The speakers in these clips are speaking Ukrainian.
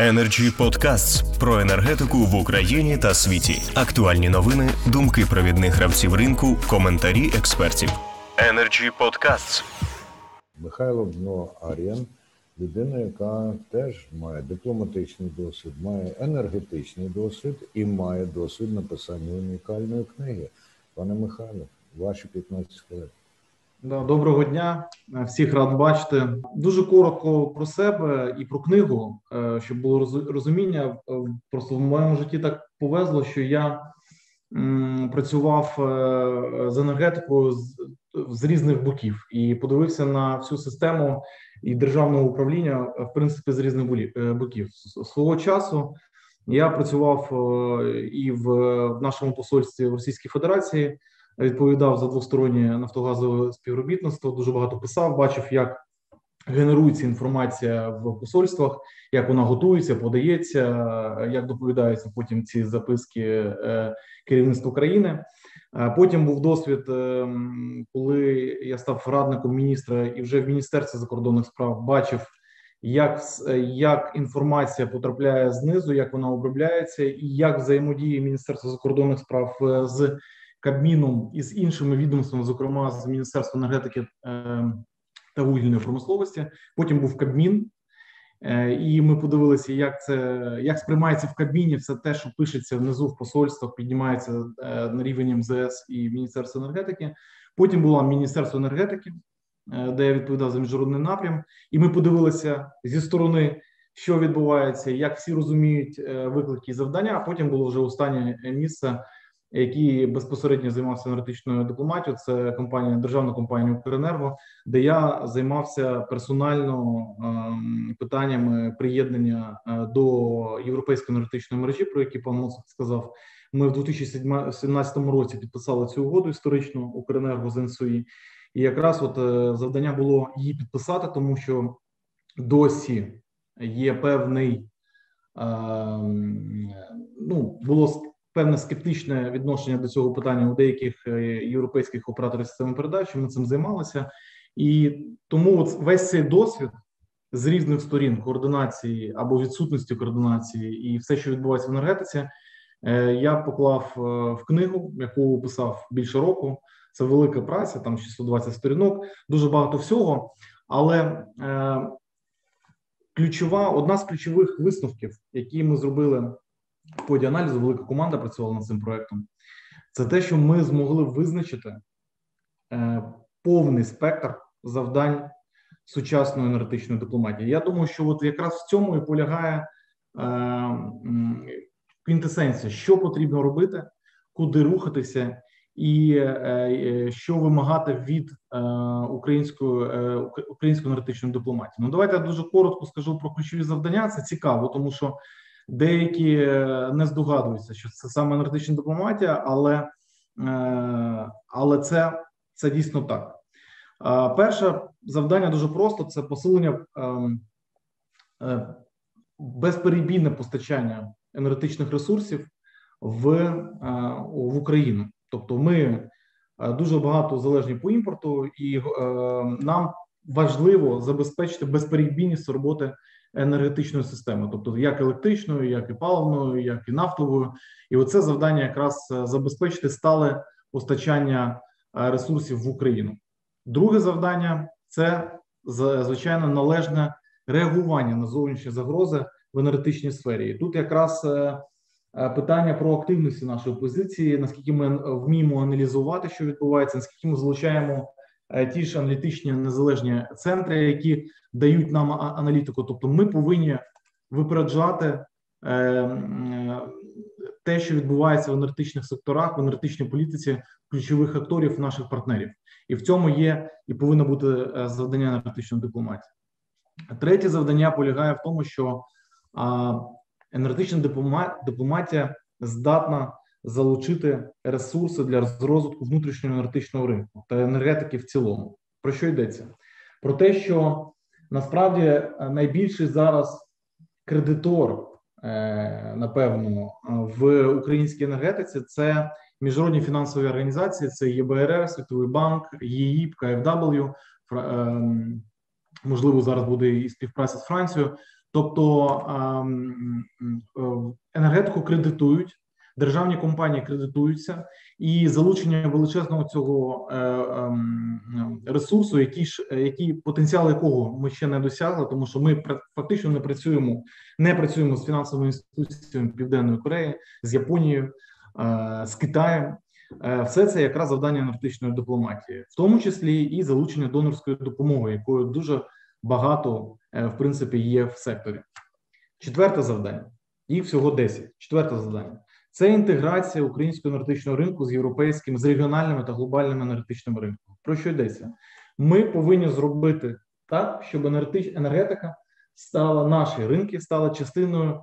Energy Podcasts про енергетику в Україні та світі. Актуальні новини, думки провідних гравців ринку, коментарі експертів. Energy Podcasts. Михайло Бно Ар'ян, людина, яка теж має дипломатичний досвід, має енергетичний досвід і має досвід написання унікальної книги. Пане Михайло, ваші 15 хвилин. Доброго дня, всіх рад бачити. Дуже коротко про себе і про книгу, е, щоб було розуміння. Е, просто в моєму житті так повезло, що я працював е, з енергетикою з різних боків і подивився на всю систему і державного управління, в принципі, з різних боків. Свого часу я працював і в нашому посольстві в Російській Федерації відповідав за двостороннє нафтогазове співробітництво. Дуже багато писав, бачив, як генерується інформація в посольствах, як вона готується, подається, як доповідаються потім ці записки е, керівництву країни. Потім був досвід, е, коли я став радником міністра і вже в міністерстві закордонних справ бачив. Як як інформація потрапляє знизу, як вона обробляється, і як взаємодіє Міністерство закордонних справ е, з Кабміном і з іншими відомствами, зокрема з Міністерства енергетики е, та вугільної промисловості. Потім був Кабмін, е, і ми подивилися, як це як сприймається в Кабміні все те, що пишеться внизу в посольствах, піднімається е, на рівень МЗС і Міністерства енергетики. Потім було Міністерство енергетики, де я відповідав за міжнародний напрям, і ми подивилися зі сторони. Що відбувається, як всі розуміють виклики і завдання? А потім було вже останнє місце який безпосередньо займався енергетичною дипломатією. Це компанія державна компанія Укренерго, де я займався персонально ем, питаннями приєднання е, до європейської енергетичної мережі, про які пан Моцик сказав. Ми в 2017 році підписали цю угоду історичну Укренерго з НСУІ. І якраз от е, завдання було її підписати, тому що досі є певний. Ем, ну було певне скептичне відношення до цього питання у деяких е, європейських операторів системи передач. Ми цим займалися, і тому весь цей досвід з різних сторін координації або відсутності координації, і все, що відбувається в енергетиці, е, я поклав е, в книгу, яку писав більше року. Це велика праця, там 620 сторінок, дуже багато всього. Але е, ключова одна з ключових висновків, які ми зробили в ході аналізу велика команда працювала над цим проектом. Це те, що ми змогли визначити е, повний спектр завдань сучасної енергетичної дипломатії. Я думаю, що от якраз в цьому і полягає е, квінтесенція, що потрібно робити, куди рухатися, і е, що вимагати від е, української е, української енергетичної дипломатії. Ну давайте я дуже коротко скажу про ключові завдання. Це цікаво, тому що Деякі е, не здогадуються, що це саме енергетична дипломатія, але е, але це це дійсно так. Перше завдання дуже просто: це посилення ем, е, безперебійне постачання енергетичних ресурсів в, в Україну. Тобто, ми дуже багато залежні по імпорту, і нам важливо забезпечити безперебійність роботи енергетичної системи, тобто як електричною, як і паливною, як і нафтовою, і оце завдання якраз е, забезпечити стале постачання е, ресурсів в Україну. Друге завдання це звичайно належне реагування на зовнішні загрози в енергетичній сфері. І тут якраз е, питання про активності нашої позиції, наскільки ми вміємо аналізувати, що відбувається, наскільки ми залучаємо ті ж аналітичні незалежні центри, які дають нам аналітику. Тобто, ми повинні випереджати е, те, що відбувається в енергетичних секторах, в енергетичній політиці ключових акторів наших партнерів, і в цьому є і повинно бути е, завдання енергетичної дипломатії. Третє завдання полягає в тому, що енергетична дипломатія здатна залучити ресурси для розвитку внутрішнього енергетичного ринку та енергетики в цілому. Про що йдеться? Про те, що насправді е, найбільший зараз кредитор, е, напевно, в українській енергетиці це міжнародні фінансові організації, це ЄБРР, Світовий банк, ЄІП, КФW, ем, можливо, зараз буде і співпраця з Францією. Тобто ем, енергетику кредитують, державні компанії кредитуються, і залучення величезного цього е, ем, ресурсу, які ж які потенціал якого ми ще не досягли, тому що ми фактично не працюємо, не працюємо з фінансовими інституціями Південної Кореї, з Японією, е, з Китаєм. Е, все це якраз завдання енергетичної дипломатії, в тому числі і залучення донорської допомоги, якою дуже багато в принципі є в секторі. Четверте завдання. Їх всього 10. Четверте завдання це інтеграція українського енергетичного ринку з європейським, з регіональними та глобальними енергетичними ринками. Про що йдеться? Ми повинні зробити так, щоб енергетика стала наші ринки, стала частиною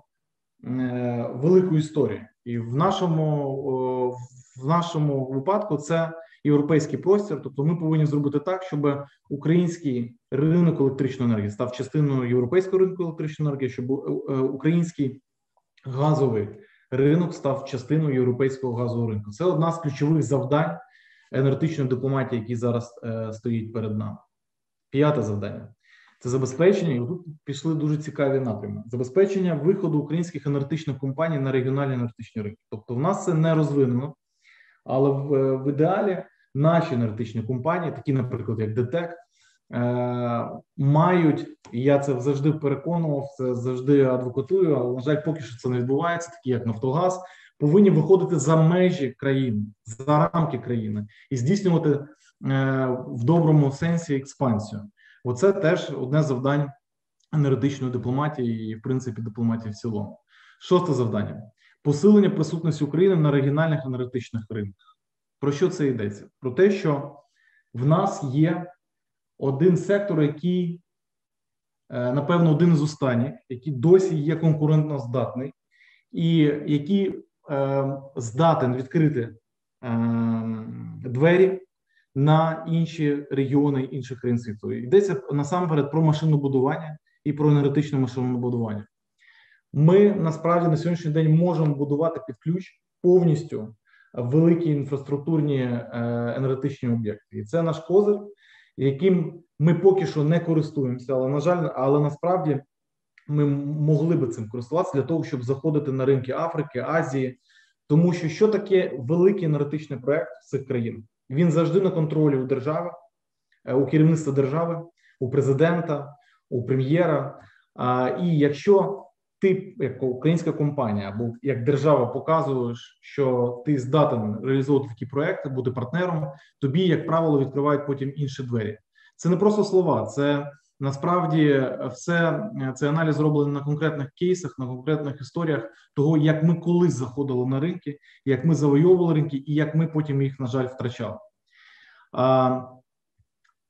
е, великої історії, і в нашому в нашому випадку це європейський простір. Тобто, ми повинні зробити так, щоб український ринок електричної енергії став частиною європейського ринку електричної енергії, щоб е, український газовий ринок став частиною європейського газового ринку. Це одна з ключових завдань енергетичної дипломатії, які зараз е, стоїть перед нами. П'яте завдання це забезпечення, і тут пішли дуже цікаві напрями. Забезпечення виходу українських енергетичних компаній на регіональні енергетичні ринки. Тобто, в нас це не розвинено, але в, е, в ідеалі наші енергетичні компанії, такі, наприклад, як ДТЕК, мають, і я це завжди переконував, це завжди адвокатую, але на жаль, поки що це не відбувається, такі як Нафтогаз, повинні виходити за межі країни, за рамки країни і здійснювати е, в доброму сенсі експансію. Оце теж одне з завдань енергетичної дипломатії і, в принципі, дипломатії в цілому. Шосте завдання: посилення присутності України на регіональних енергетичних ринках. Про що це йдеться? Про те, що в нас є один сектор, який, е, напевно, один з останніх, який досі є конкурентно здатний, і який е, здатен відкрити е, двері на інші регіони інших країн світу. Йдеться насамперед про машинобудування і про енергетичне машинобудування. Ми насправді на сьогоднішній день можемо будувати під ключ повністю великі інфраструктурні енергетичні об'єкти, і це наш козир яким ми поки що не користуємося, але на жаль, але насправді ми могли би цим користуватися для того, щоб заходити на ринки Африки, Азії, тому що що таке великий енергетичний проект цих країн? Він завжди на контролі у держави, е, у керівництва держави, у президента, у прем'єра. І якщо ти, як українська компанія або як держава, показуєш, що ти здатен реалізовувати такі проекти, бути партнером, тобі, як правило, відкривають потім інші двері. Це не просто слова, це насправді все цей аналіз зроблений на конкретних кейсах, на конкретних історіях того, як ми колись заходили на ринки, як ми завойовували ринки, і як ми потім їх, на жаль, втрачали.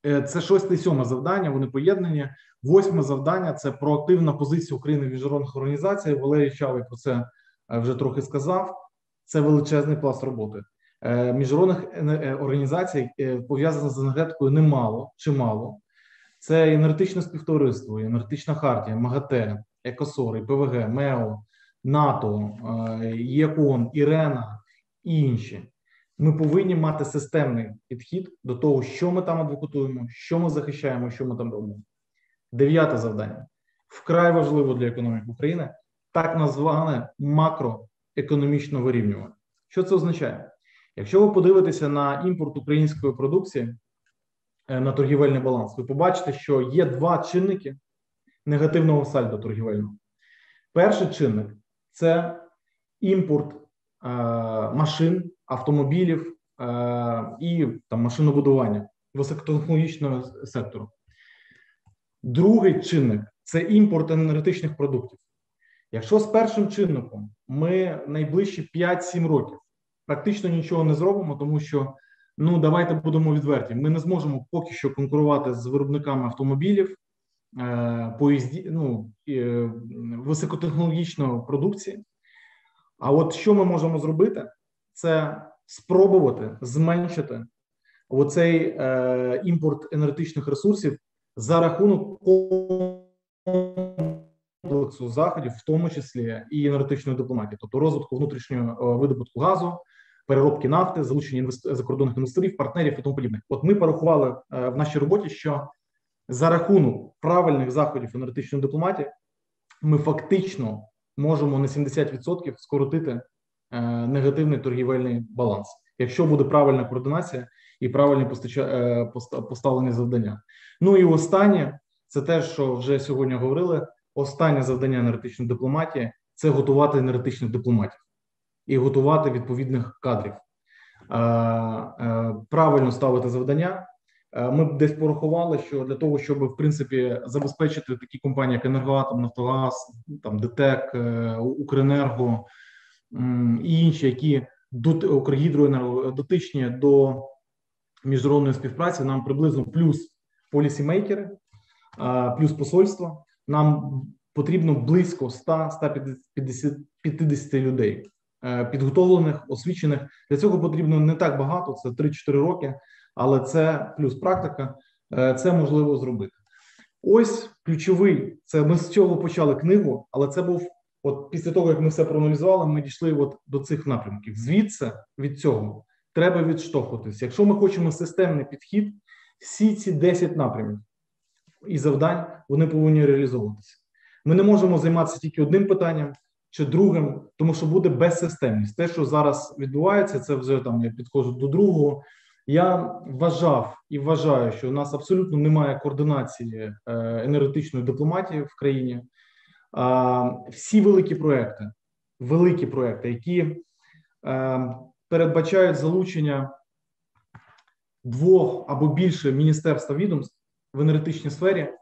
Е, це шосте сьоме завдання. Вони поєднані. Восьме завдання це проактивна позиція України в міжнародних організаціях. Валерій Чалий про це е, вже трохи сказав. Це величезний пласт роботи. Е, міжнародних організацій пов'язаних з енергетикою немало чимало. Це енергетичне співтовариство, енергетична хартія, МАГАТЕ, ЕКОСОР, ПВГ, МЕО, НАТО, ЄКОН, ІРЕНА і інші. Ми повинні мати системний підхід до того, що ми там адвокатуємо, що ми захищаємо, що ми там робимо. Дев'яте завдання вкрай важливо для економіки України так назване макроекономічне вирівнювання. Що це означає? Якщо ви подивитеся на імпорт української продукції е, на торгівельний баланс, ви побачите, що є два чинники негативного сальдо торгівельного. Перший чинник це імпорт е, машин автомобілів е, і там машинобудування високотехнологічного сектору. Другий чинник це імпорт енергетичних продуктів. Якщо з першим чинником ми найближчі 5-7 років практично нічого не зробимо, тому що ну давайте будемо відверті. Ми не зможемо поки що конкурувати з виробниками автомобілів, е, поїзді, ну, е, високотехнологічної продукції. А от що ми можемо зробити? це спробувати зменшити оцей е, імпорт енергетичних ресурсів за рахунок комплексу заходів, в тому числі і енергетичної дипломатії, тобто розвитку внутрішнього е, видобутку газу, переробки нафти, залучення закордонних інвесторів, партнерів і тому подібне. От ми порахували е, в нашій роботі, що за рахунок правильних заходів енергетичної дипломатії ми фактично можемо на 70% скоротити е, негативний торгівельний баланс, якщо буде правильна координація і правильні постача, е, поста- поставлені завдання. Ну і останнє, це те, що вже сьогодні говорили. Останнє завдання енергетичної дипломатії це готувати енергетичних дипломатів і готувати відповідних кадрів. Е, е, правильно ставити завдання. Ми десь порахували, що для того, щоб в принципі забезпечити такі компанії, як Енергоатом, Нафтогаз, там ДТЕК, Укренерго і інші, які дотичні до міжнародної співпраці, нам приблизно плюс полісімейкери, плюс посольства. Нам потрібно близько 100-150 людей е, підготовлених, освічених. Для цього потрібно не так багато, це 3-4 роки, але це плюс практика, е, це можливо зробити. Ось ключовий. Це ми з цього почали книгу, але це був от після того, як ми все проаналізували, ми дійшли от до цих напрямків. Звідси від цього треба відштовхуватися. Якщо ми хочемо системний підхід, всі ці 10 напрямів і завдань вони повинні реалізовуватися. Ми не можемо займатися тільки одним питанням чи другим, тому що буде безсистемність. Те, що зараз відбувається, це вже там я підходжу до другого. Я вважав і вважаю, що у нас абсолютно немає координації е, енергетичної дипломатії в країні. Всі великі проекти, великі проекти, які е, передбачають залучення двох або більше міністерств відомств в енергетичній сфері,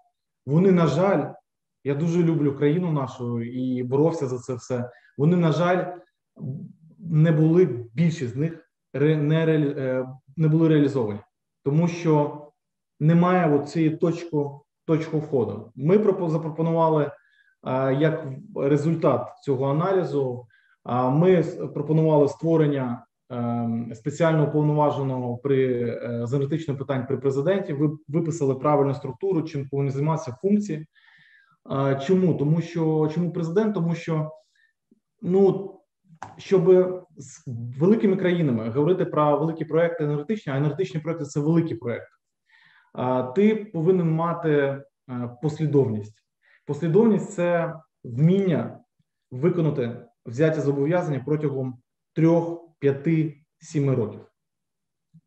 вони, на жаль, я дуже люблю країну нашу і боровся за це все. Вони, на жаль, не були більшість з них не, реалі- е, не були реалізовані, тому що немає цієї точку, точку входу. Ми пропо- запропонували е, як результат цього аналізу. а Ми пропонували створення е, спеціального повноваженого при е, енергетичних питань при президенті. Ви виписали правильну структуру, чим повинні займатися функції. Чому? Тому що чому президент? Тому що ну щоб з великими країнами говорити про великі проекти енергетичні, а енергетичні проекти це великі проекти. Ти повинен мати е, послідовність. Послідовність це вміння виконати взяті зобов'язання протягом трьох, п'яти, сіми років.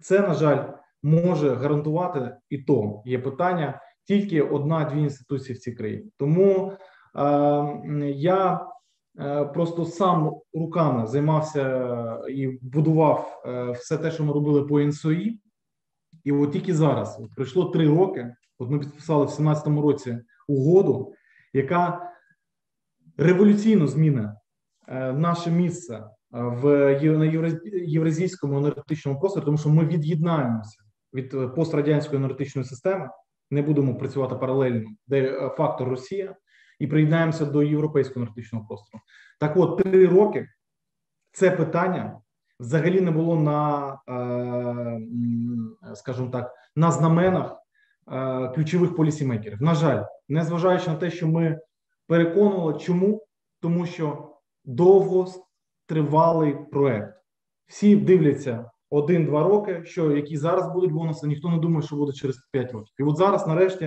Це, на жаль, може гарантувати і то є питання тільки одна-дві інституції в цій країні. Тому е, я е, просто сам руками займався і будував е, все те, що ми робили по НСОІ. І от тільки зараз от пройшло три роки. От ми підписали в 2017 році угоду, яка революційно змінить е, наше місце в на євразійському енергетичному просторі, тому що ми від'єднаємося від е, пострадянської енергетичної системи, не будемо працювати паралельно, де е, фактор Росія, і приєднаємося до європейського енергетичного простору. Так от три роки це питання взагалі не було на, е, скажімо так, на знаменах ключових полісімейкерів. На жаль, незважаючи на те, що ми переконували, чому тому, що довго тривалий проект. Всі дивляться один-два роки, що які зараз будуть бонуси, ніхто не думає, що буде через 5 років. І от зараз, нарешті,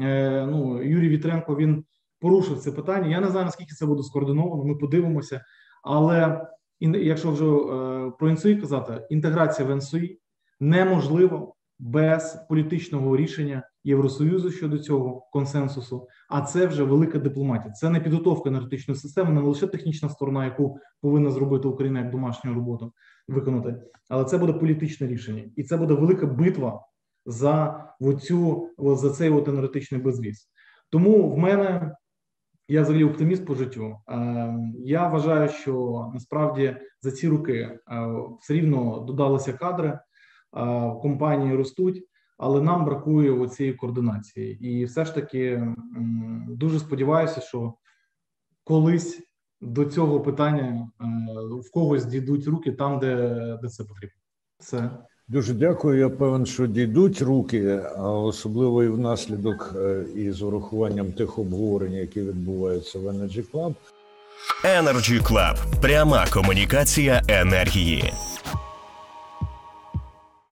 е, ну Юрій Вітренко він порушив це питання. Я не знаю наскільки це буде скоординовано. Ми подивимося. Але ін- якщо вже е, про НСУІ казати, інтеграція в НСУІ неможлива без політичного рішення Євросоюзу щодо цього консенсусу. А це вже велика дипломатія. Це не підготовка енергетичної системи, не лише технічна сторона, яку повинна зробити Україна як домашню роботу виконати, але це буде політичне рішення, і це буде велика битва за оцю, за цей от енергетичний безвіз. Тому в мене я взагалі оптиміст по життю. Е, Я вважаю, що насправді за ці роки е, все рівно додалися кадри, е, компанії ростуть, але нам бракує оцієї координації. І все ж таки дуже сподіваюся, що колись до цього питання е, в когось дійдуть руки там, де, де це потрібно. Все. Дуже дякую. Я певен, що дійдуть руки, а особливо і внаслідок е, і з урахуванням тих обговорень, які відбуваються в Energy Club. Energy Club. Пряма комунікація енергії.